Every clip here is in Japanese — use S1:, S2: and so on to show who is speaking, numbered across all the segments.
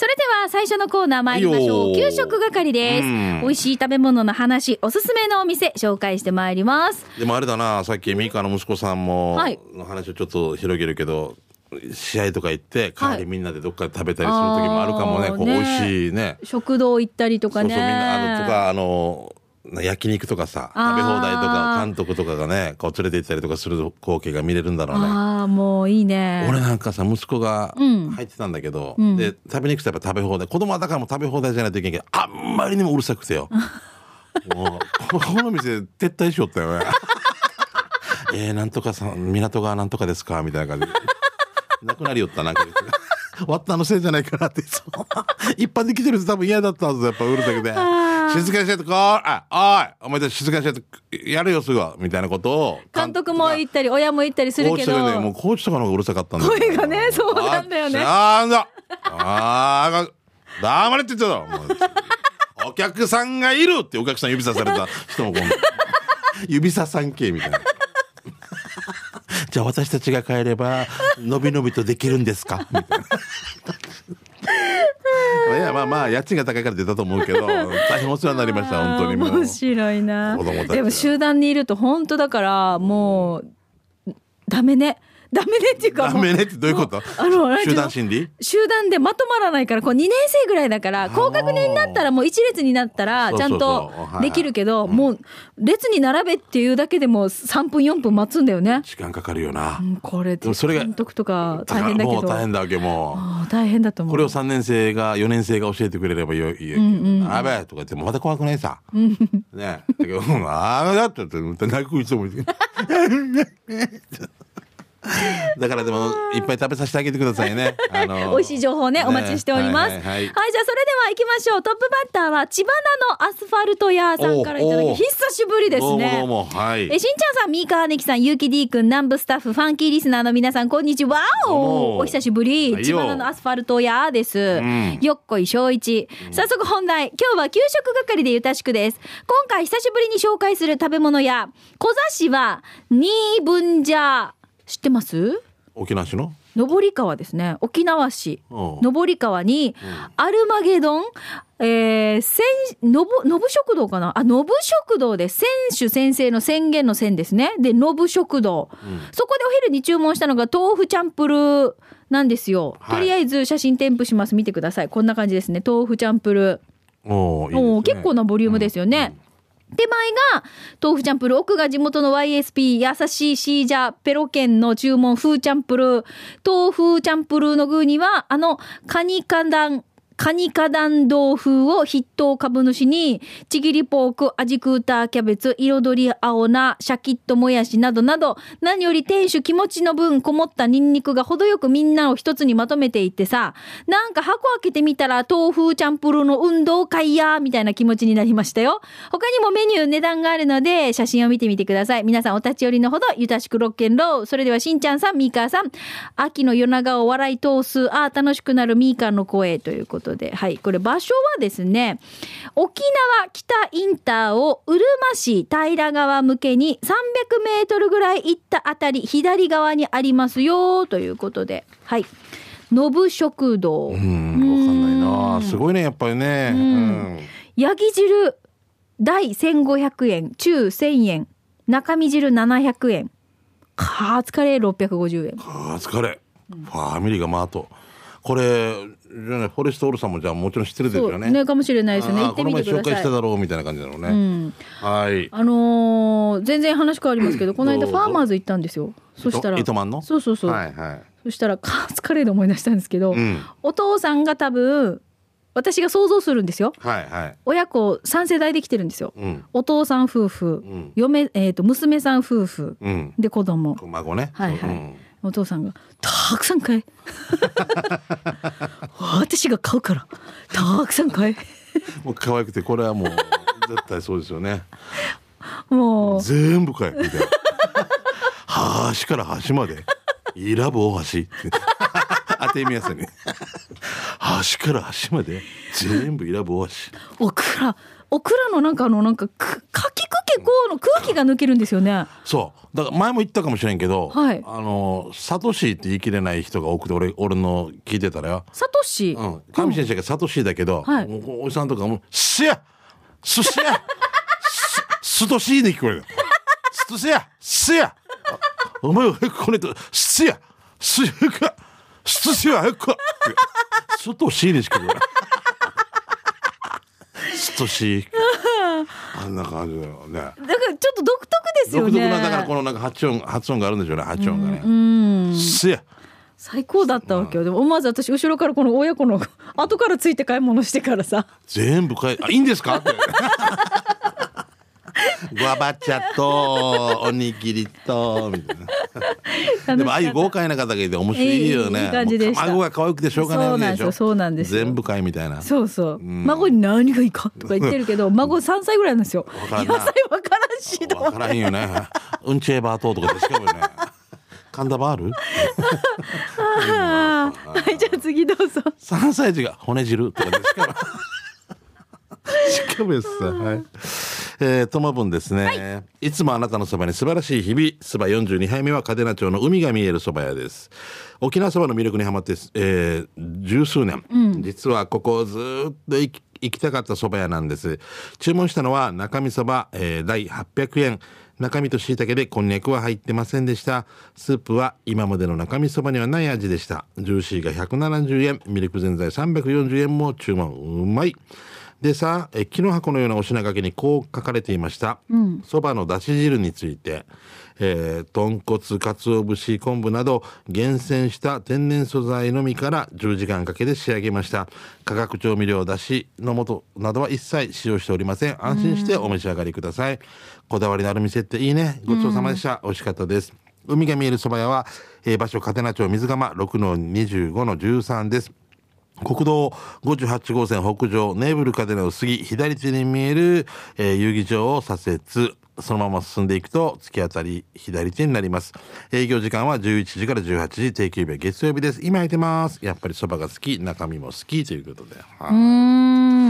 S1: それでは最初のコーナー参りましょう。給食係です。
S2: うん
S1: 美味しい食べ物の話、おすすめのお店、紹介してまいります。
S2: でもあれだなさっきミカの息子さんも、
S1: はい
S2: の話をちょっと広げるけど試合とか行って帰
S1: はい
S2: りみんなでどっかで食べたりする時もあるかもね、こう
S1: あーね
S2: 美味しいね
S1: 食堂行ったりとかね。
S2: そうそうみんなあのとかあの焼肉とかさ食べ放題とか監督とかがねこう連れて行ったりとかする光景が見れるんだろうね。
S1: ああ、もういいね。
S2: 俺なんかさ息子が
S1: うん。
S2: 入ってたんだけど、
S1: ん。
S2: で食べに行くとやっぱ食べ放題。子供はだからもう食べ放題じゃないといけんけどあんまりにもうるさくてよ。もうこの店撤退しよったよね。えー、なんとかさん港がなんとかですか？みたいな感じで。なくなりよったなんか割ったのせいじゃないかなって 一般で来てる人多分嫌だったはずやっぱうるさくて静かにしてとこうあおいお前たち静かにしてとやるよすぐみたいなことを。
S1: 監督も行ったり、親も行ったりするけど。
S2: コーチとかね、もうコーチとかの方がうるさかったんだよ。
S1: 声がねそうなんだよね。
S2: あなんだあー黙れって言ってたお客さんがいるってお客さん指さされた人もこう。指ささん系みたいな。じゃあ私たちが帰れば のびのびとできるんですか？みたいな。いやまあまあ家賃が高いから出たと思うけど大変お世話になりました本当に
S1: 面白いなでも集団にいると本当だから、もう、ダメね。ダメねっていうか。
S2: ダメねってどういうこと？
S1: あの
S2: 集団心理？
S1: 集団でまとまらないから、こう2年生ぐらいだから、高学年になったらもう一列になったら、ちゃんとできるけど、もう列に並べっていうだけでも3分4分待つんだよね。
S2: 時間かかるよな
S1: う。んこれ、
S2: もそれが
S1: 監督とか大変だけど。
S2: もう大変だわけもう。
S1: 大変だと思う。
S2: これを3年生が4年生が教えてくれればよいいよ。あべとか言ってもまた怖くないさ。ねだけど、うんああだって言って泣く人もいる。だからでもいっぱい食べさせてあげてくださいね。あの
S1: 美味しい情報ね、お待ちしております。はいい、
S2: ははいはい
S1: じゃあそれでは行きましょう。トップバッターは、千葉のアスファルト屋さんからいただき、久しぶりですね。
S2: どうもはい。
S1: えしんちゃんさん、ミーカーネキさん、ゆうき D くん、南部スタッフ、ファンキーリスナーの皆さん、こんにちは。お久しぶり。千葉のアスファルト屋です。
S2: ん
S1: よっこいしょういち。早速本題。今日は給食係でゆたしくです。今回久しぶりに紹介する食べ物屋、小座市は、ニーブンジャー。知ってます？
S2: 沖縄市の？
S1: 上川ですね。沖縄市。
S2: うん。
S1: 上川に、アルマゲドンえー、せんのぶのぶ食堂かな？あのぶ食堂です選手先生の宣言の線ですね。でのぶ食堂、そこでお昼に注文したのが豆腐チャンプルーなんですよ、
S2: はい。
S1: とりあえず写真添付します。見てください。こんな感じですね。豆腐チャンプルー。
S2: おーいね。
S1: 結構なボリュームですよね。手前が豆腐チャンプル奥が地元の YSP 優しいシージャペロケンの注文風チャンプルー豆腐チャンプルーの具にはあのカニカンダンカニカダン豆腐を筆頭株主に、ちぎりポーク、味クーターキャベツ、彩り青菜、シャキッともやしなどなど、何より店主気持ちの分こもったニンニクが程よくみんなを一つにまとめていってさ、なんか箱開けてみたら豆腐チャンプルーの運動会や、みたいな気持ちになりましたよ。他にもメニュー値段があるので、写真を見てみてください。皆さんお立ち寄りのほど、ゆたしくロッケンロー。それではしんちゃんさん、ミーカーさん、秋の夜長を笑い通す、ああ、楽しくなるミーカーの声ということで、はい、これ場所はですね、沖縄北インターをうるま市平川向けに300メートルぐらい行ったあたり、左側にありますよ、ということで、はい。のぶ食堂。
S2: うんわかんないな。すごいねやっぱりね。うん。
S1: ヤギ汁大1500円中1000円中身汁700円。カーツカレー650円。
S2: あー疲れファミリーがマートこれじゃあねフォレストオールさんもじゃあもちろん知ってるですよね。
S1: ねかもしれないですよね。行ってみてく
S2: この前紹介した
S1: ださい
S2: だろうみたいな感じだろうね、
S1: うん。
S2: はい。
S1: あのー全然話変わりますけどこの間ファーマーズ行ったんですよ。そしたら。そうそうそう、
S2: はいはい。
S1: そしたらカーツカレーで思い出したんですけど、
S2: うん。
S1: お父さんが多分私が想像するんですよ。
S2: はいはい。
S1: 親子3世代で来てるんですよ。
S2: うん。
S1: お父さん夫婦、
S2: ん。
S1: 嫁、えー、と娘さん夫婦、
S2: うん。
S1: で子供。
S2: 孫ね。
S1: はいはい、
S2: うん
S1: お父さんが「たくさん買え。私が買うからたくさん買え。
S2: もう可愛くてこれはもう絶対そうですよね。
S1: もう。
S2: 全部買えみたいな。端から端までイラブ大橋当てみやすいね。端から端まで全部イラブ大橋
S1: オクラオクラのなんかあのなんかくかこう空気が抜けるんですよね。
S2: そう。だから前も言ったかもしれんけど、
S1: はい。
S2: あのサトシって言い切れない人が多くて俺俺の聞いてたら。よ
S1: サトシ？
S2: うん。上先生がサトシだけど、
S1: はい。
S2: おじさんとかも「すやすしやすすとしい」で聞こえる「すとしやすや。お前はこれと。すやすやかすとしやか」すとしいでしか聞こえない。すとしあんな感じだよね。
S1: だからちょっと独特ですよね。
S2: 独特なだからこのなんか発音発音があるんでしょうね。発音がね。すや。
S1: 最高だったわけよ。でも思わず私後ろからこの親子の後からついて買い物してからさ。
S2: 全部かえあいいんですか？ってグアバッチャとおにぎりとみたいな。でもああいう豪快な方がいて面白いよね、
S1: いいいい感じでした。
S2: もう卵が可愛くてしょうがないでしょ。
S1: そうなんですよ
S2: 全部買いみたいな。
S1: そうそう。孫に何がいいかとか言ってるけど、孫3歳ぐらいなんですよ。野菜わからんしと思って
S2: わからんよね。うんちエバートーとかでしかもね神田バール？
S1: はい、じゃあ次どうぞ。
S2: 3歳児が骨汁とかでしか もしかもです。はいえー、ともぶんですね、い、つもあなたのそばに素晴らしい日々。そば42杯目は嘉手納町の海が見えるそば屋です。沖縄そばの魅力にはまって、えー、十数年、実はここずーっと行き行きたかったそば屋なんです。注文したのは中身そば、えー、第800円。中身と椎茸でこんにゃくは入ってませんでした。スープは今までの中身そばにはない味でした。ジューシーが170円。ミルクぜんざい340円も注文。うまいでさえ木の箱のようなお品書きにこう書かれていました。そば、のだし汁について、えー、豚骨鰹節昆布など厳選した天然素材のみから10時間かけて仕上げました。化学調味料だしの素などは一切使用しておりません。安心してお召し上がりください。こだわりのある店っていいね。ごちそうさまでした。美味しかったです。海が見えるそば屋は、えー場所嘉手納町水釜6の25の13です国道58号線北上ネーブルカデナを過ぎ左手に見える、えー遊技場を左折。そのまま進んでいくと突き当たり左手になります。営業時間は11時から18時定休日は月曜日です。今空いてます。やっぱりそばが好き中身も好きということで、はい。う
S1: ー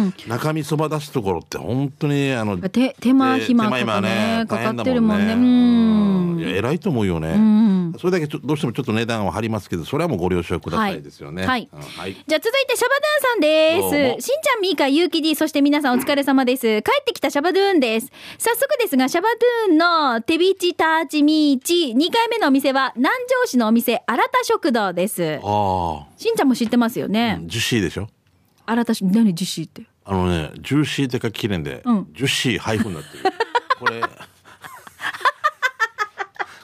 S1: ん。
S2: 中身そば出すところって本当にあの
S1: 手手間暇かね。かかってるもんね。うん。
S2: 偉いと思うよね、
S1: ん
S2: それだけどうしてもちょっと値段は張りますけどそれはもうご了承くださいですよね
S1: はい
S2: うんはい
S1: じゃあ続いてシャバドゥンさんです。しんちゃん、みーか、ゆうき D、そして皆さんお疲れ様です。帰ってきたシャバドゥンです。早速ですが、シャバドゥンの手びちターチミーチ、2回目のお店は南城市のお店、新田食堂です。
S2: あ
S1: しんちゃんも知ってますよ
S2: あ
S1: ね。
S2: ジュシーでしょ？
S1: 新田食、何ジュシーって？
S2: あのね、ジューシーってかきれんで、
S1: うん
S2: ジューシーハイフンになってる。これ。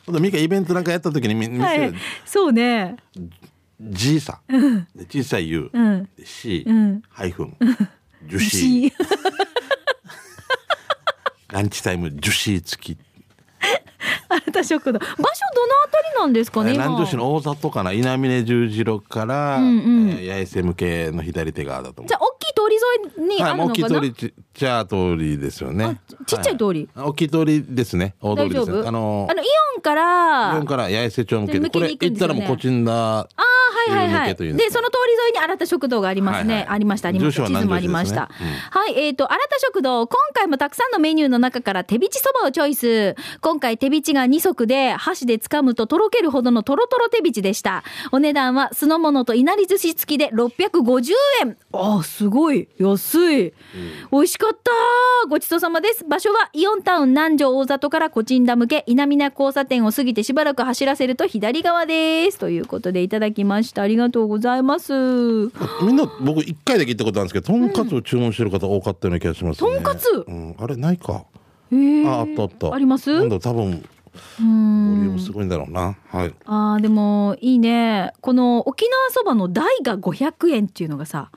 S2: 今度ミカイベントなんかやった時にみ見せる、
S1: はい。そうね。
S2: G さ、で小さい U、
S1: うん。
S2: で C、
S1: ん
S2: ハイフン、ジュシー、
S1: し、
S2: ランチタイムジュシー付き。
S1: 新田食堂。場所どのあたりなんですかね。今
S2: 南城市の大里かな、稲峰十字路から、
S1: んうん
S2: えー八重瀬向けの左手側だと思う。
S1: じゃあ、大きい通り沿いに
S2: はい、
S1: あるのかな、
S2: 大きい通りちっちゃい通りですよね。
S1: ちっちゃい通り？
S2: は大きい通りですね。大通りですね。あの
S1: あの、イオンから、
S2: イオンから八重瀬町向け
S1: で
S2: て、これ
S1: 行
S2: ったらもうこちんだ。
S1: ああ、はいはいはい。
S2: で
S1: その通り沿いに新田食堂がありますね。
S2: はいはい
S1: ありました、ありました。地図もありました。はい、えっ、と、新田食堂、今回もたくさんのメニューの中から手びちそばをチョイス。今回手びちが2足で、箸で掴むととろけるほどのとろとろ手びちでした。お値段は酢の物といなり寿司付きで650円。ああ、すごい。安い。美味しかった。ごちそうさまです。場所はイオンタウン南城大里からコチンダ向け稲美交差点を過ぎてしばらく走らせると左側です。ということでいただきました。ありがとうございます。
S2: みんな僕一回だけ行ったことあるんですけど、とんかつを注文してる方多かったような気がしますね。
S1: とんかつ？
S2: うん、あれないか。
S1: へー
S2: あ、あったあった。
S1: あります？
S2: なんだ多分ボリュームすごいんだろうな。はい。
S1: あーでもいいね。この沖縄そばの台が500円っていうのがさ、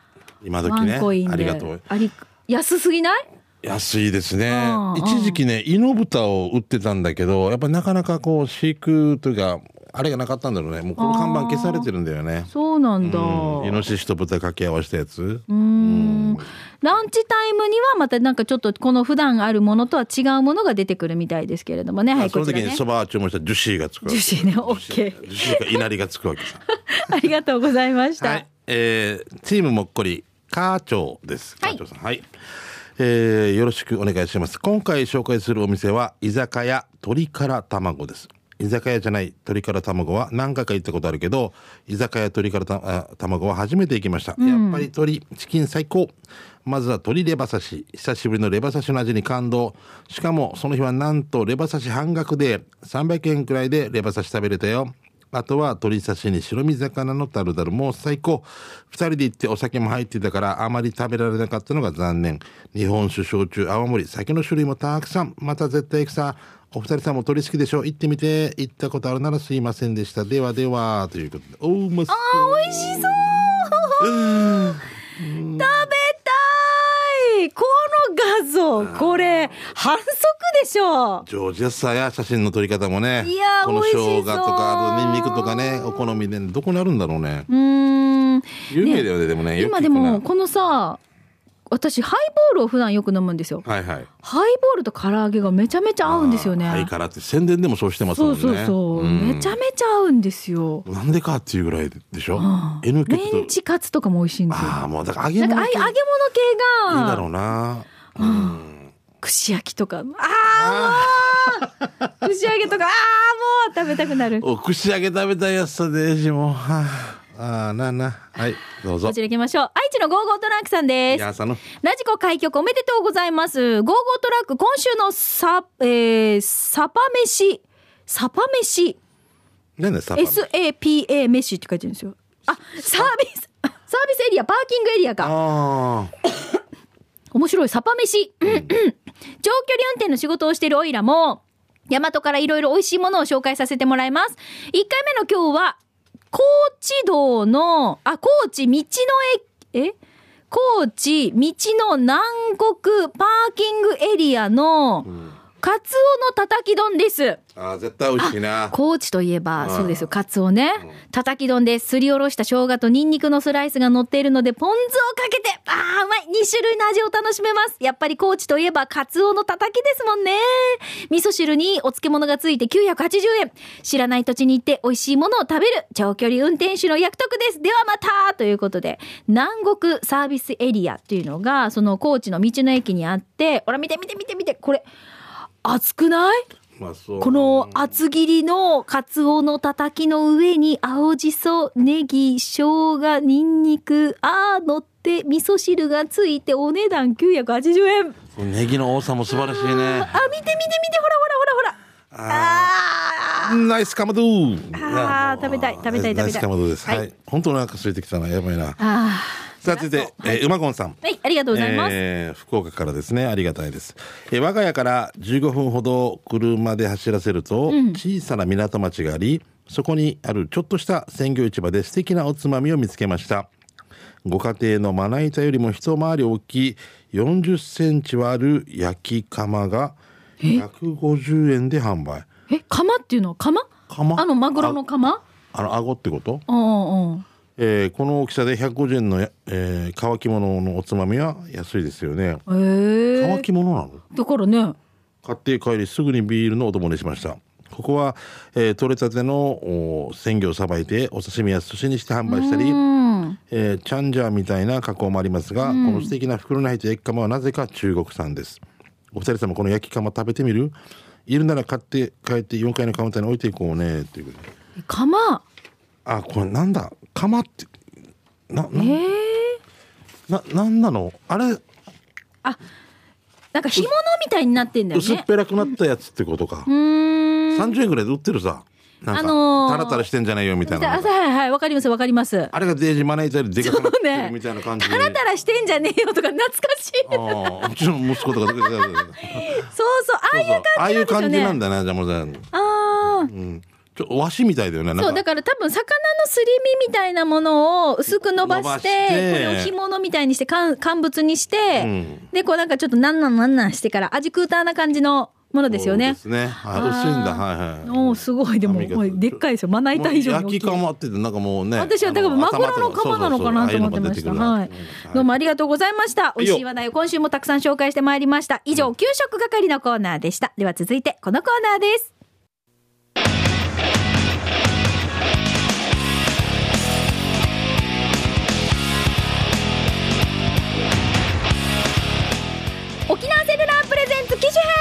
S2: 今時ね。ありがとう。
S1: あり安すぎない？
S2: 安いですね
S1: うんうん。
S2: 一時期ね、イノブタを売ってたんだけど、やっぱなかなかこう飼育というか、あれがなかったんだろうね。もうこの看板消されてるんだよね。
S1: そうなんだ。
S2: うんイノシシと豚掛け合わせたやつ。
S1: うーんランチタイムにはまたなんかちょっとこの普段あるものとは違うものが出てくるみたいですけれどもね。はい、
S2: その時。にそば注文したらジュシーがつく。
S1: ジュシーね、オッケー。
S2: ジュシーか稲荷がつくわけさ。
S1: ありがとうございました。
S2: はい。えー、チームもっこり、カーチョウです。カ
S1: はい
S2: ーチョウさん。はい。えーよろしくお願いします今回紹介するお店は居酒屋鶏から卵です居酒屋じゃない鶏から卵は何回か行ったことあるけど居酒屋鶏からたあ卵は初めて行きました、やっぱり鶏チキン最高。まずは鶏レバ刺し。久しぶりのレバ刺しの味に感動。しかもその日はなんとレバ刺し半額で300円くらいでレバ刺し食べれたよ。あとは鶏刺しに白身魚のタルタルもう最高。二人で行ってお酒も入ってたからあまり食べられなかったのが残念。日本酒焼酎泡盛酒の種類もたくさん。また絶対行くさお二人さんも鳥好きでしょ？行ってみて。行ったことあるならすいませんでした。ではでは。ということで。おうまそう。
S1: あ美味しそう。食べたい。この画像これ反則でしょ。
S2: ジョージアさや写真の撮り方もね。
S1: いやー
S2: この生姜とかあとニンニクとかねお好みでどこにあるんだろうね。
S1: うーん。
S2: 有名だよねでもね
S1: 今でもこのさ私ハイボールを普段よく飲むんですよ。
S2: はいはい。
S1: ハイボールと唐揚げがめちゃめちゃ合うんですよね。
S2: ハイカラって宣伝でもそうしてますもんね。
S1: そうそうそう、
S2: ん。
S1: めちゃめちゃ合うんですよ。
S2: なんでかっていうぐらいでしょ、
S1: うん。
S2: N
S1: メンチカツとかも美味しいんですよ。
S2: ああもうだから揚げ物系
S1: ああ揚げ物系
S2: いいだろ
S1: が
S2: うな、うん、
S1: 串焼きとか。あー。もう串揚げとか。あーもう食べたくなる。
S2: お串揚げ食べたいやつさでしも。うはああーなあなはいどうぞ
S1: こちら行きましょう愛知のゴーゴートラックさんです
S2: いや
S1: ラジコ開局おめでとうございます。ゴーゴートラック、今週のサ、えー、サパ飯、サパ飯、
S2: なんだサパ
S1: SAPA 飯って書いてるんですよ。あ、サービス、サービスエリア、パーキングエリアか。
S2: あ
S1: 面白い、サパ飯。長距離運転の仕事をしているオイラも、大和からいろいろ美味しいものを紹介させてもらいます。1回目の今日は、高知道の、あ、高知道の駅、え？高知道の南国パーキングエリアの、カツオのたたき丼です。
S2: ーあー絶対美味しいな
S1: 高知といえば、
S2: うん
S1: そうですよ、カツオね。たたき丼です。すりおろした生姜とニンニクのスライスが乗っているので、ポン酢をかけて、あー、うまい !2 種類の味を楽しめます。やっぱり高知といえば、カツオのたたきですもんね。味噌汁にお漬物がついて980円。知らない土地に行って美味しいものを食べる、長距離運転手の役得です。ではまたということで、南国サービスエリアっていうのが、その高知の道の駅にあって、ほら見て見て見て見て、これ、熱くない？
S2: まあ
S1: この厚切りのカツオのたたきの上に青じそ、ネギ、生姜、ニンニク、あー乗って味噌汁がついてお値段980円。
S2: ネギの多さも素晴らしいね
S1: あ、見て見て見て、ほらほらほらほら。あ
S2: ナイスカマドゥ
S1: あー食べたい食べたい食べたい
S2: ナイスカマドゥです。は。
S1: はい
S2: 本当になんか空いてきたな。やばいな
S1: ー。あ
S2: さあ、続いて、えー、馬ゴンさん。
S1: ー。はい、ありがとうございます。
S2: えー福岡からですね。ありがたいです、えー我が家から15分ほど車で走らせると、小さな港町がありそこにあるちょっとした鮮魚市場で素敵なおつまみを見つけました。ご家庭のまな板よりも一回り大きい40センチはある焼き釜が150円で販売。
S1: え、釜っていうの釜？
S2: 釜。
S1: あの、マグロの釜？
S2: あの顎ってこと、
S1: うんうん。
S2: えーこの大きさで150円の、えー乾き物のおつまみは安いですよね。
S1: えー。
S2: 乾き物なの？
S1: だからね。
S2: 買って帰りすぐにビールのお供にしました。ここは、えー取れたてのお鮮魚をさばいてお刺身や寿司にして販売したり、
S1: うん。
S2: えーチャンジャーみたいな加工もありますが、この素敵な袋に入った焼き釜はなぜか中国産です。お二人様この焼き釜食べてみる？いるなら買って帰って4階のカウンターに置いていこうねっていうことで。
S1: 釜？
S2: あこれなんだ？釜ってなな
S1: えー、
S2: ななんなの？あれ？
S1: なんか干物みたいになってんだよね。
S2: 薄っぺらくなったやつってことか、
S1: うーん。
S2: 30円ぐらいで売ってるさ
S1: あのー
S2: タラタラしてんじゃないよみたいな
S1: はいはいはい、わかりますわかります。
S2: あれがデージマネージャーよりでかくなってるみたいな感じで、
S1: タラタラしてんじゃねえよとか懐かしい。
S2: ああうちの息子とかそうそう
S1: ああいう感
S2: ああいう感じなん
S1: だ。
S2: だなじゃあもうさ、
S1: ああ。
S2: うん、ちょ和紙みたいだよね
S1: そうだから多分魚のすり身みたいなものを薄く伸ばしてこれを干物みたいにして乾乾物にして、
S2: うん。
S1: でこうなんかちょっとなんなんなんなんしてから味クーターな感じのものですよね。
S2: ですね。はい薄いんだ。はいはい。
S1: おおすごい。でもでっかいですよ。まな板以上
S2: 焼き釜っててなんかもうね
S1: 私はだからマグロの釜なのかなと思ってました。はい。どうもありがとうございました。美味しい話題を今週もたくさん紹介してまいりました。以上、給食係のコーナーでした。では続いてこのコーナーです。
S2: 縄セルラープレゼンツ機種編。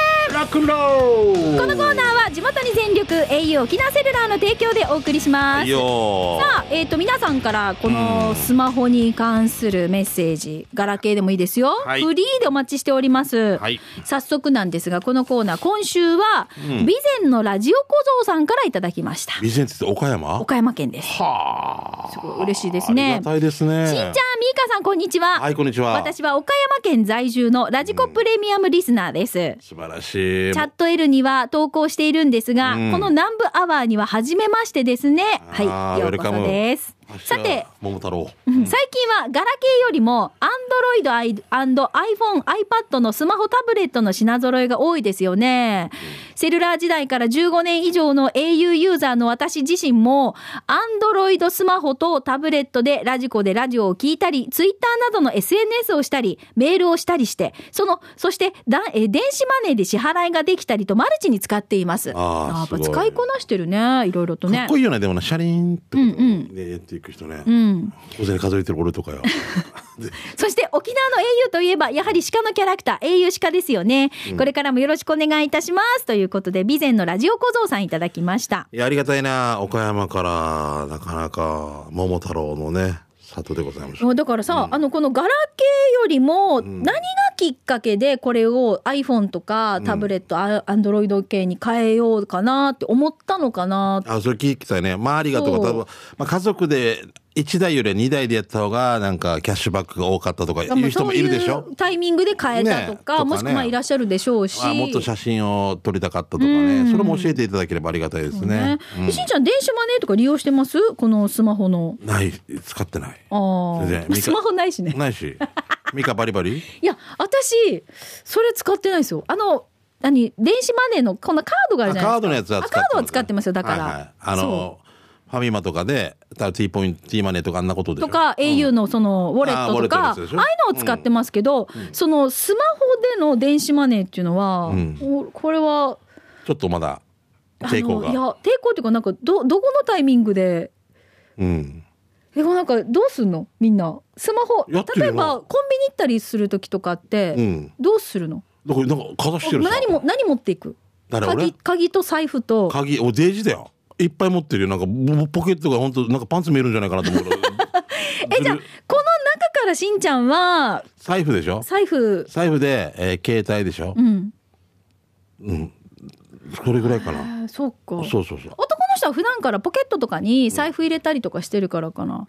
S1: このコーナーは地元に全力 au 沖縄セルラーの提供でお送りします。
S2: いいよ
S1: さあ、えー、と皆さんからこのスマホに関するメッセージ、ガラケーでもいいですよ、
S2: はい。
S1: フリーでお待ちしております、
S2: はい。
S1: 早速なんですがこのコーナー今週は、
S2: うん。
S1: 備前のラジオ小僧さんからいただきました。
S2: ビジネスって岡山？
S1: 岡山県です。
S2: はあ。
S1: すごい嬉しいですね。
S2: ありがたいですね。
S1: しんちゃんみーかさんこんにちは、
S2: はいこんにちは。
S1: 私は岡山県在住のラジコプレミアムリスナーです、
S2: 素晴らしい。
S1: チャット L には投稿しているんですが、
S2: うん
S1: この南部アワーには初めましてですね。はい、ようこそです。さて、
S2: 桃太郎
S1: うん最近はガラケーよりも Android iPhone、iPad のスマホタブレットの品揃えが多いですよね。セルラー時代から15年以上の au ユーザーの私自身も Android スマホとタブレットでラジコでラジオを聞いたり、Twitter などの SNS をしたり、メールをしたりして、その、そしてだえ電子マネーで支払いができたりとマルチに使っています。
S2: あー
S1: やっぱ使いこなしてるね。いろいろとね
S2: かっこ。いいよねでもねシャリーンって
S1: うんうん
S2: でやっていく人ね。
S1: うん。
S2: 小銭数えてる俺とかよ。で
S1: そして沖縄の au といえばやはり鹿のキャラクター au 鹿ですよね、これからもよろしくお願いいたします。ということで備前のラジオ小僧さんいただきました。
S2: いやありがたいな。岡山からなかなか桃太郎のね里でございます
S1: だからさ、あのこのガラケーよりも何がきっかけでこれを iPhone とかタブレット、アンドロイド系に変えようかなって思ったのかな。
S2: あそれ聞きたいね。周りがとか多分、まあ、家族で1台よりは2台でやった方がなんかキャッシュバックが多かったとかいう人もいるでしょ？
S1: そうタイミングで変え。たとか,、
S2: ねとかね。
S1: もしくはまあいらっしゃるでしょうし。
S2: あもっと写真を撮りたかったとかね、それも教えていただければありがたいですね。
S1: ね。しん。ちゃん電子マネーとか利用してます？このスマホの。
S2: ない。使ってない。
S1: ああスマホないしね。
S2: ないし。ミカバリバリ？
S1: いや私それ使ってないですよ。あの何電子マネーのこのカードがあるじゃないですか。
S2: あカードのやつは使って
S1: あカードは使ってますよだから、
S2: はいはい。あのファミマとかでた T ポイント T マネーとかあんなことで
S1: とか au のそのウォレットとか、
S2: あ
S1: ああいう
S2: トの
S1: を使ってますけど、そのスマホでの電子マネーっていうのは、
S2: ん。
S1: おこれは
S2: ちょっとまだ抵抗が。
S1: いや抵抗っていうかなんかどどこのタイミングで
S2: うん
S1: えなんかどうすんの？みんな。スマホ例えばコンビニ行ったりする時とかって、
S2: うん。
S1: どうするの？
S2: だからなんかかざしてるさ
S1: 何も何持っていく？鍵鍵と財布と。
S2: 鍵おデージだよ。いっぱい持ってるよ。なんかもポケットが本当なんかパンツ見えるんじゃないかなと思う。
S1: えじゃあこの中からしんちゃんは
S2: 財布でしょ？
S1: 財布。
S2: 財布で、えー携帯でしょ？
S1: うん
S2: それぐらいか
S1: え
S2: な
S1: ーそうか。
S2: そうそうそう。
S1: 男の人は普段からポケットとかに財布入れたりとかしてるからかな。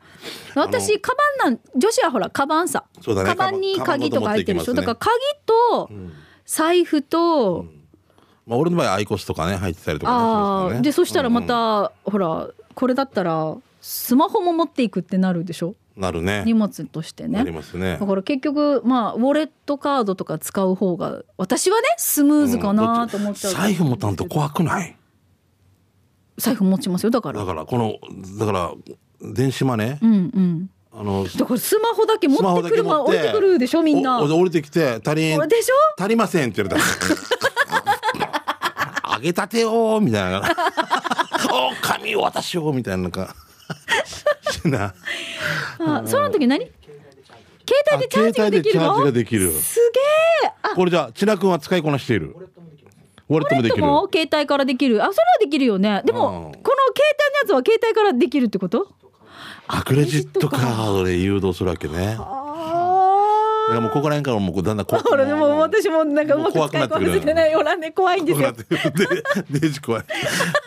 S1: 私カバンなん女子はほらカバンさ。
S2: そうだね。
S1: カバンに鍵とか入ってるでしょ、
S2: カバン
S1: だから鍵と財布と、
S2: まあ俺の場合アイコスとかね入ってたりとかね
S1: あ
S2: で
S1: そしたらまた、ほらこれだったらスマホも持っていくってなるでしょ？
S2: なるね。
S1: 荷物としてね。
S2: ますね。
S1: だから結局まあウォレットカードとか使う方が私はねスムーズかなと思っちゃう、
S2: 財布持たんと怖くない？
S1: 財布持ちますよだから。
S2: だからこのだから電子マネ？ー
S1: うんうん。
S2: あの
S1: だからスマホだけ持ってくるまあ降りてくるでしょみんな。
S2: 降りてきて足り
S1: でしょ？
S2: 足りませんって言われた。揚げたてよみたいな。お紙を渡しようみたいななんか。な
S1: あその時何？携帯でチャージができる
S2: あ携帯でチャージ
S1: の
S2: ができる。
S1: すげえあ。
S2: これじゃあ千奈君は使いこなしている。ウォレットもできる。
S1: も携帯からできる。あそれはできるよね。でも、
S2: うん。
S1: この携帯のやつは携帯からできるってこと？
S2: あクレジットカードで誘導するわけね。だ
S1: あ
S2: からもうここら辺からもうだんだん怖く
S1: あほらでも私もなんかうまく使い
S2: なってくる。
S1: こなせてないよらね怖いんですよ。
S2: でデージ怖い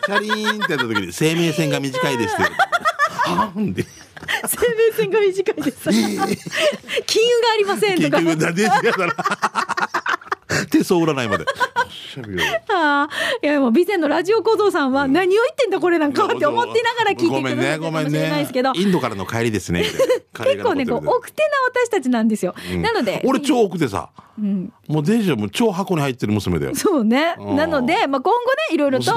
S2: チャリーンってやった時に生命線が短いですってはんで。
S1: 生命線が短いです。金融がありませんと
S2: 結
S1: か
S2: 手相占いまで。
S1: ああいやもう備前のラジオ小僧さんは何を言ってんだこれなんかって思ってながら聞いてくださってるかもしれないですけど、
S2: インドからの帰りですね
S1: 結構ねこう奥手な私たちなんですよ、
S2: うん。
S1: なので
S2: 俺超奥でさ、もうデージはもう超箱に入ってる娘だよ
S1: そうね。
S2: うん
S1: なので、まあ、今後ね、いろいろと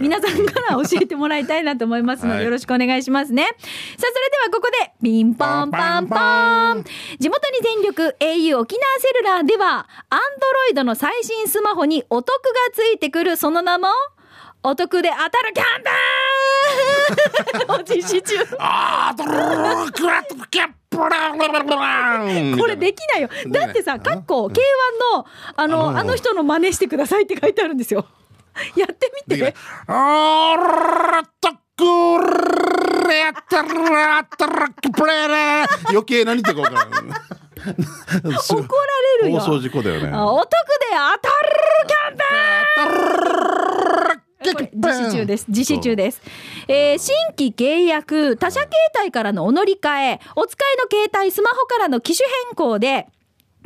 S1: 皆さんから教えてもらいたいなと思いますので、
S2: はい
S1: よろしくお願いしますね。さあ、それではここで、ピンポンパンポン。地元に全力 au 沖縄セルラーでは、アンドロイドの最新スマホにお得がついてくるその名も、お得で当たるキャンペーンを実施中。
S2: あードロークラットキャップ
S1: これできないよ。だってさ、かっこ K1 の、あの、
S2: あの
S1: 人の真似してくださいって書いてあるんですよ。やってみて。
S2: あらたくれたらたらプレレ余計何言ってるか分からん。
S1: 怒られるよ。
S2: 放送事故だよね。
S1: あお得で当たるキャンペーン実施中です。実施中です。えー新規契約、他社携帯からのお乗り換え、お使いの携帯、スマホからの機種変更で、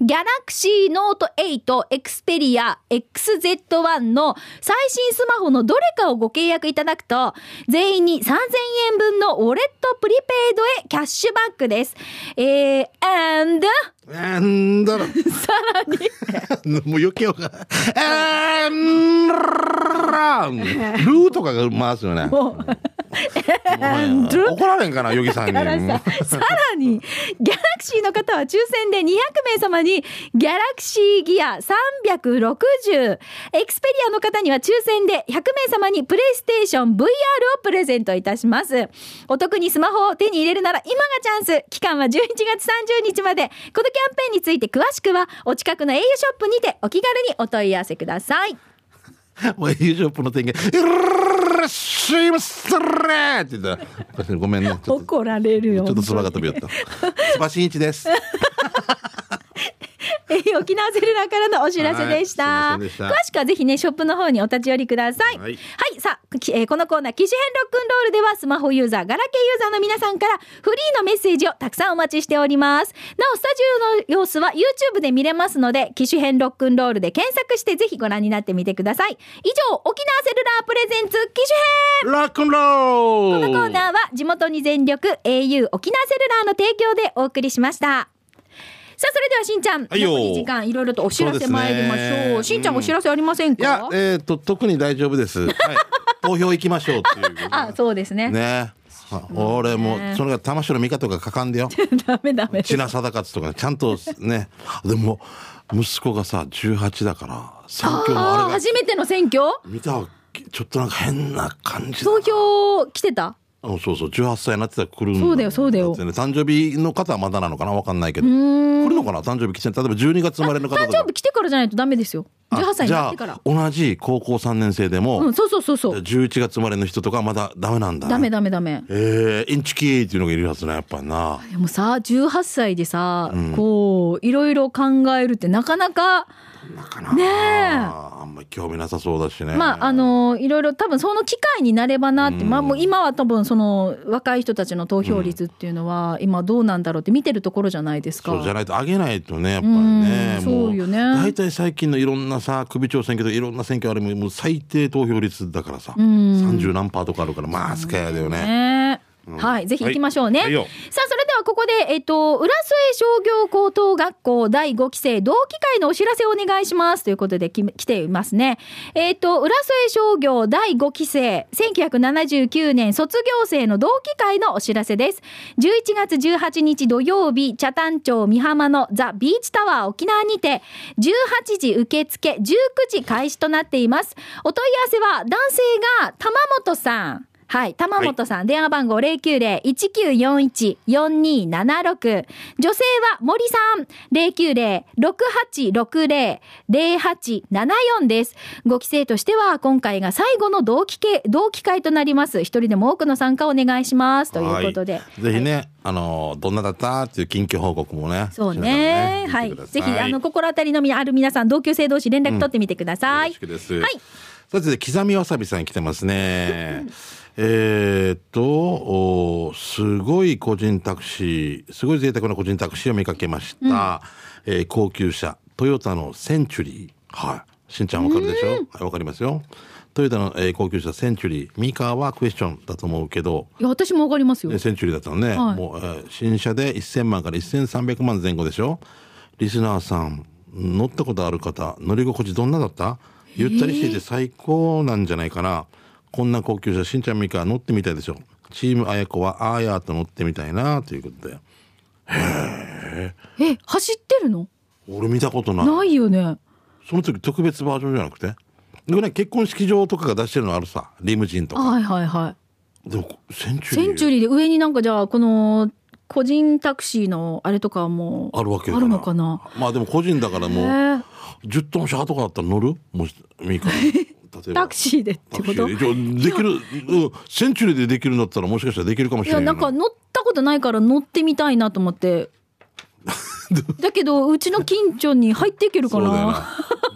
S1: ギャラクシーノート8、エクスペリア、XZ1 の最新スマホのどれかをご契約いただくと、全員に3000円分のウォレットプリペイドへキャッシュバックです。えー、and、
S2: なんだ
S1: さらに、
S2: もう余計わかんない。えーんらん。ルーとかが回すよね。
S1: もう、
S2: 怒られんかなヨギさんに。
S1: さらに、ギャラクシーの方は抽選で200名様に、ギャラクシーギア360、エクスペリアの方には抽選で100名様にプレイステーション VR をプレゼントいたします。お得にスマホを手に入れるなら今がチャンス。期間は11月30日まで。このキャンペーンについて詳しくは、お近くの au ショップにてお気軽にお問い合わせください。
S2: もう au ショップの店員が「いらっしゃいませれ!」って言ったらごめんね
S1: 怒られるよ。
S2: ちょっと空が飛び寄った千葉真一です
S1: え ー沖縄セルラーからのお知らせでした。
S2: はいした
S1: 詳しくはぜひね、ショップの方にお立ち寄りください。は
S2: はいい。
S1: さあ、きえーこのコーナー、機種編ロックンロールでは、スマホユーザー、ガラケーユーザーの皆さんから、フリーのメッセージをたくさんお待ちしております。なお、スタジオの様子は YouTube で見れますので、機種編ロックンロールで検索して、ぜひご覧になってみてください。以上、沖縄セルラープレゼンツ、機種編
S2: ラックンロ
S1: この
S2: ール
S1: コーナーは地元に全力 au 沖縄セルラーの提供でお送りしました。さあ、それではしんちゃん、
S2: はいよ
S1: 残り時間いろいろとお知らせ参りましょう。
S2: そう
S1: しんちゃんお知らせありませんか？
S2: いや、えっ、と、特に大丈夫です。はい。投票行きましょうっていう。
S1: あ、そうですね。
S2: ね。あ俺も、それが魂の味方がかかんでよ。
S1: ダメダメ。
S2: 千奈貞勝とかねちゃんとね。でも、息子がさ、18だから、選挙の
S1: あ
S2: れが
S1: 初めての選挙？
S2: 見たちょっとなんか変な感じだ
S1: 投票来てた？
S2: あのそうそう、18歳になってたら来るん
S1: そうだよそうだよ
S2: ね誕生日の方はまだなのかな？わかんないけど。来るのかな？誕生日来て、例えば12月生まれの方
S1: 誕生日。来てからじゃないとダメですよ。18歳になってから
S2: 同じ高校3年生でも、
S1: うん、そうそうそうそう。
S2: 11月生まれの人とかはまだダメなんだ。
S1: ダメダメダメ。
S2: えー、インチキーっていうのがいるはずね、やっぱりな。
S1: でもさ、18歳でさ、こう、いろいろ考えるってなかなか、ねえ。
S2: あーあんまり興味なさそうだしね。
S1: まあ、あのいろいろ多分その機会になればなって、まあもう今は多分その若い人たちの投票率っていうのは今どうなんだろうって見てるところじゃないですか。
S2: そうじゃないと上げないとね、やっぱりね。
S1: うそうよね
S2: 大体最近のいろんなさ、首長選挙とかいろんな選挙あれももう最低投票率だからさ、30何パーとかあるから、まあ、スカヤだよね。
S1: ねはい、ぜひ行きましょうね。
S2: はいはいよ
S1: さあ、それではここで、えっ、と、浦添商業高等学校第5期生同期会のお知らせをお願いします。ということでき来ていますね。えっ、と、浦添商業第5期生、1979年卒業生の同期会のお知らせです。11月18日土曜日、北谷町美浜のザ・ビーチタワー沖縄にて、18時受付、19時開始となっています。お問い合わせは、男性が玉本さん。はい。玉本さん、電話番号090-1941-4276。女性は森さん、090-6860-0874です。ご期生としては、今回が最後の同期け同期会となります。一人でも多くの参加をお願いします。ということで。
S2: はいぜひね、あの、どんなだったっていう近況報告もね。
S1: そう
S2: しながら
S1: ね。はい。ぜひ、あの、心当たりのある皆さん、同級生同士連絡取ってみてください。
S2: よろしくです。
S1: はい。
S2: さて、刻みわさびさん来てますね。えーっと、おすごい個人タクシー、すごい贅沢な個人タクシーを見かけました。えー高級車、トヨタのセンチュリー。はい。しんちゃんわかるでしょ？はい、わかりますよ。トヨタの、えー高級車センチュリー。ミカはクエスチョンだと思うけど、
S1: いや、私もわかりますよ
S2: ね。センチュリーだったのね、
S1: はい
S2: もう、えー新車で1000万から1300万前後でしょ？リスナーさん乗ったことある方乗り心地どんなだった？ゆったりしていて最高なんじゃないかな、こんな高級車しんちゃんみか乗ってみたいでしょ。チームあやこはあーやーと乗ってみたいなということで。
S1: え、走ってるの？
S2: 俺見たことない。
S1: ないよね。
S2: その時特別バージョンじゃなくて？でもね結婚式場とかが出してるのあるさリムジンとか。
S1: はいはいはい。
S2: でもセンチュリー。
S1: センチュリーで上になんかじゃあ、この、個人タクシーのあれとかはもう
S2: あるわけだ
S1: あるのかな？
S2: まあでも個人だからもう
S1: へー。
S2: 10トン車とかだったら乗る？もしいいかな例えば。
S1: タクシーでってこと？
S2: で。きる。うん。センチュリーでできるんだったらもしかしたらできるかもしれない
S1: いやなんか乗ったことないから乗ってみたいなと思って。だけどうちの近所に入っていけるかな？
S2: な。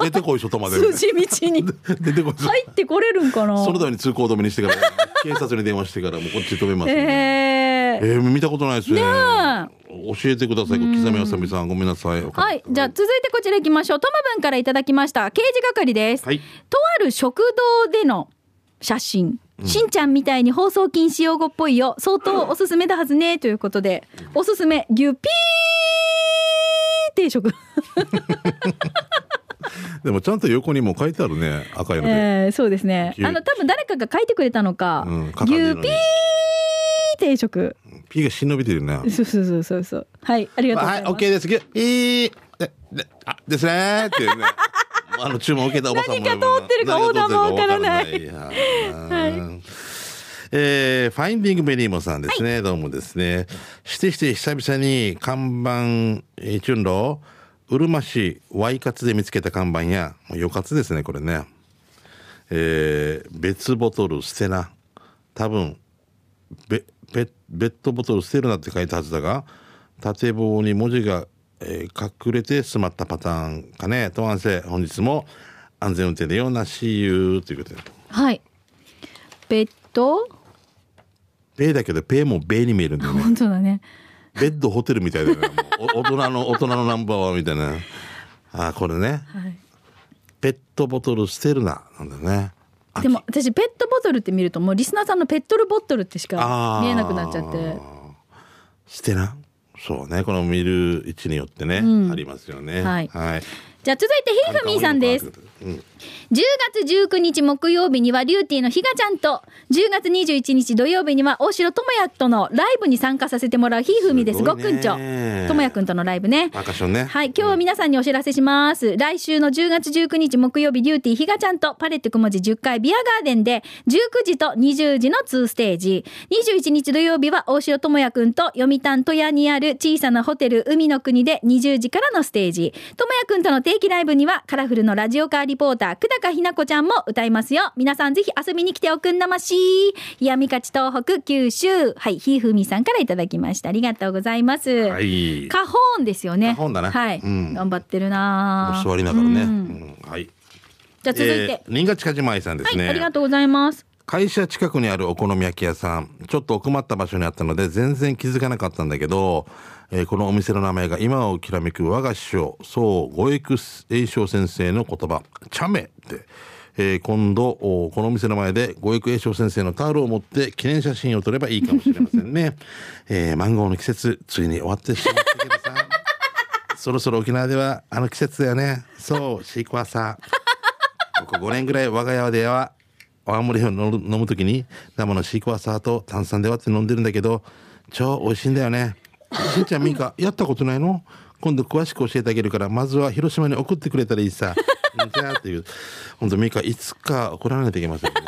S2: 出てこい外まで。
S1: 筋道に。
S2: 出てこい
S1: 入ってこれるんかな？
S2: そのために通行止めにしてから警察に電話してからもうこっち止めますんで、
S1: えー
S2: えー、見たことないですね。
S1: ね
S2: 教えてください。刻みあさみさんごめんなさい。
S1: はい。じゃあ続いてこちら行きましょう。トマブンからいただきました。刑事係です、
S2: はい。
S1: とある食堂での写真、しんちゃんみたいに放送禁止用語っぽいよ。相当おすすめだはずね。ということでおすすめ牛ピー定食。
S2: でもちゃんと横にも書いてあるね。赤いので、
S1: えー、そうですね。
S2: 牛
S1: あの多分誰かが書いてくれたのか、
S2: うん
S1: 牛ピー定食
S2: P が忍びてるね。
S1: そうそうそうそう。そうはいありがとうござ
S2: はいい、
S1: ます、
S2: オッケーです。ぎゅいいでであですね。ーっていうね。あの注文受けたおばさんも
S1: 何が通ってるかオーダーもわからない。
S2: い。はい。えーファインディングベリーモさんですね、どうもですね。してして久々に看板、えー、チュンロうるま市ワイカツで見つけた看板や、もうよかつですね、これね。えー別ボトル捨てな。多分、べペペットボトル捨てるなって書いたはずだが縦棒に文字が、えー隠れてしまったパターンかね。とわんせ本日も安全運転でような See you ということで。
S1: はい。ベッド？
S2: ペイだけどペイもベイに見えるんだよね。
S1: 本当だね。
S2: ベッドホテルみたいだよね。もうお大人の大人のナンバーワンみたいな。あーこれね。
S1: はい。
S2: ペットボトル捨てるななんだね。あ
S1: でも私ペットボトルって見るともうリスナーさんのペットルボトルってしか見えなくなっちゃって。
S2: 捨てな。そうね。この見る位置によってね、
S1: うん。
S2: ありますよね。
S1: はい。
S2: はい、
S1: じゃあ続いてひふみーさんです。
S2: うん
S1: 10月19日木曜日にはリューティーのひがちゃんと。10月21日土曜日には大城智也とのライブに参加させてもらうひふみです。
S2: すご
S1: くんちょ。智也くんとのライブね。
S2: パーカッションね。
S1: はい、今日は皆さんにお知らせします。来週の10月19日木曜日、リューティーひがちゃんと。パレットくもじ10階ビアガーデンで、19時と20時の2ステージ。21日土曜日は大城智也くんと読谷戸屋にある小さなホテル海の国で20時からのステージ。智也くんとの定期ライブにはカラフルのラジオカーリポーター、久高ひな子ちゃんも歌いますよ。皆さんぜひ遊びに来ておくんなまし。闇勝ち東北九州。はい、ひふみさんからいただきました。ありがとうございます。
S2: はい
S1: カホーンですよね。
S2: カホンだね
S1: はい、
S2: うん
S1: 頑張ってるな
S2: お座りながらね、
S1: う
S2: うんんはい
S1: じゃあ続いて、
S2: えー、新潟近島愛さんです
S1: はい、
S2: ね、
S1: ありがとうございます。
S2: 会社近くにあるお好み焼き屋さんちょっと奥まった場所にあったので全然気づかなかったんだけど、えーこのお店の名前が今をきらめく我が師匠そう五育栄翔先生の言葉「茶目」って、えー今度おこのお店の前で五育栄翔先生のタオルを持って記念写真を撮ればいいかもしれませんね、えーマンゴーの季節ついに終わってしまったけどさ。そろそろ沖縄ではあの季節だよね。そうシークワーサー。ここ5年ぐらい我が家では青森を飲む飲むときに生のシークワーサーと炭酸で割って飲んでるんだけど超美味しいんだよね。しんちゃんミカやったことないの？今度詳しく教えてあげるからまずは広島に送ってくれたらいいさ。うんじゃあっていう。本当ミカいつか怒らないといけませんね。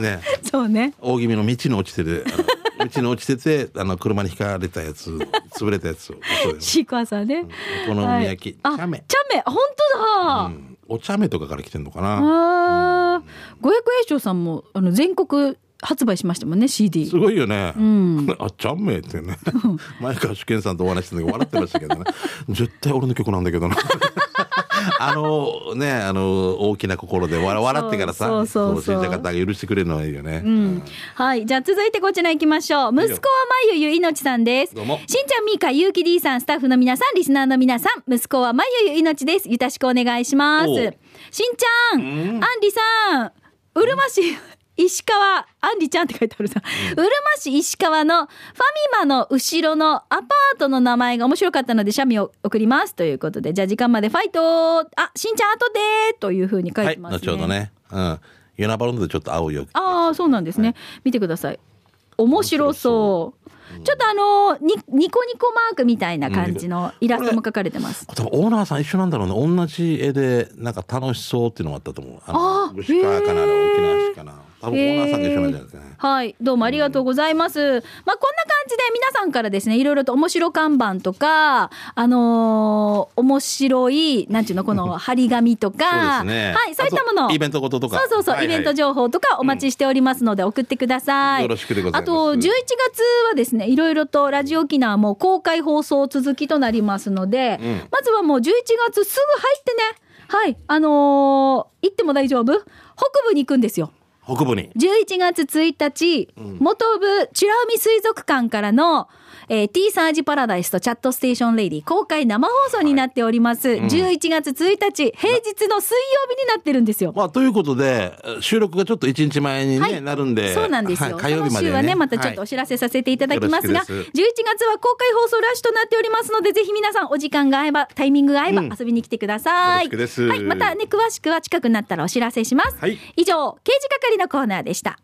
S2: ね。
S1: そうね。
S2: 大気味の道に落ちててあの道に落ちててあの車にひかれたやつ潰れたやつそうだよ
S1: シークワーサーね。
S2: お好み焼き、
S1: はい。あ、
S2: 茶目
S1: 茶目、本当だ。
S2: うん。お茶目とかから来てんのかな。
S1: 五百円賞さんもあの全国発売しましたもんね CD
S2: す。ごいよね。
S1: ん
S2: あ、ちゃんめいってね。前川主健さんとお話ししてた時笑ってましたけどね。絶対俺の曲なんだけどな。あのね、あの大きな心で笑笑ってからさ、
S1: そうそうそうそう
S2: 方が許してくれるのはいいよね。
S1: うん、はい。じゃあ続いてこちら行きましょう。息子はまゆゆいのちさんです。
S2: どうも
S1: しんちゃんみーかゆうき D さん、スタッフの皆さん、リスナーの皆さん、息子はまゆゆいのちです。よろしくお願いします。しんちゃん、アンリさん、うるま市、石川、アンリちゃんって書いてあるさ。うるま市石川のファミマの後ろのアパートの名前が面白かったので、写メを送ります。ということで、じゃあ時間までファイトあ、しんちゃん後でというふうに書い
S2: はい、
S1: てますね。
S2: 後ほどね。うん。ユナバロンドでちょっと会うよ。
S1: ああ、そうなんですね。見てください。面白そう。ちょっとあのにニコニコマークみたいな感じのイラストも描かれてます。
S2: 多分オーナーさん一緒なんだろうね。同じ絵でなんか楽しそうっていうのがあったと思う。あの
S1: あー
S2: 牛川かな、沖縄市かな。多分オーナーさんが一緒なんじゃないですかね。
S1: はい、どうもありがとうございます。まあ、こんな感じで皆さんからですね、いろいろと面白看板とか、あのー面白い、なんていうの、この 張り紙とか、
S2: ね。
S1: はい、そういったもの。
S2: イベントごととか。
S1: そうそうそう、
S2: はいはい。
S1: イベント情報とかお待ちしておりますので、送ってください。
S2: よろしくでございます。
S1: あと、11月はですね、いろいろとラジオ沖縄も公開放送続きとなりますので、
S2: うん。
S1: まずはもう11月すぐ入ってね、はい、あのー行っても大丈夫？北部に行くんですよ。
S2: 北部に。
S1: 11月1日、元部美ら海水族館からの、えー、T サージパラダイスとチャットステーションレイディ公開生放送になっております。11月1日、平日の水曜日になってるんですよ。
S2: まあ、ということで、収録がちょっと一日前にね、
S1: はい
S2: なるんで。
S1: そうなんですよ。
S2: はい火曜日まで、ね。
S1: 週はね、またちょっとお
S2: はい
S1: 知らせさせていただきますが、
S2: よろしく
S1: 11月は公開放送ラッシュとなっておりますので、ぜひ皆さんお時間が合えば、タイミングが合えば
S2: うん
S1: 遊びに来てください。
S2: よろしくです
S1: はい、またね、詳しくは近くなったらお知らせします。
S2: はい
S1: 以上、刑事係のコーナーでした。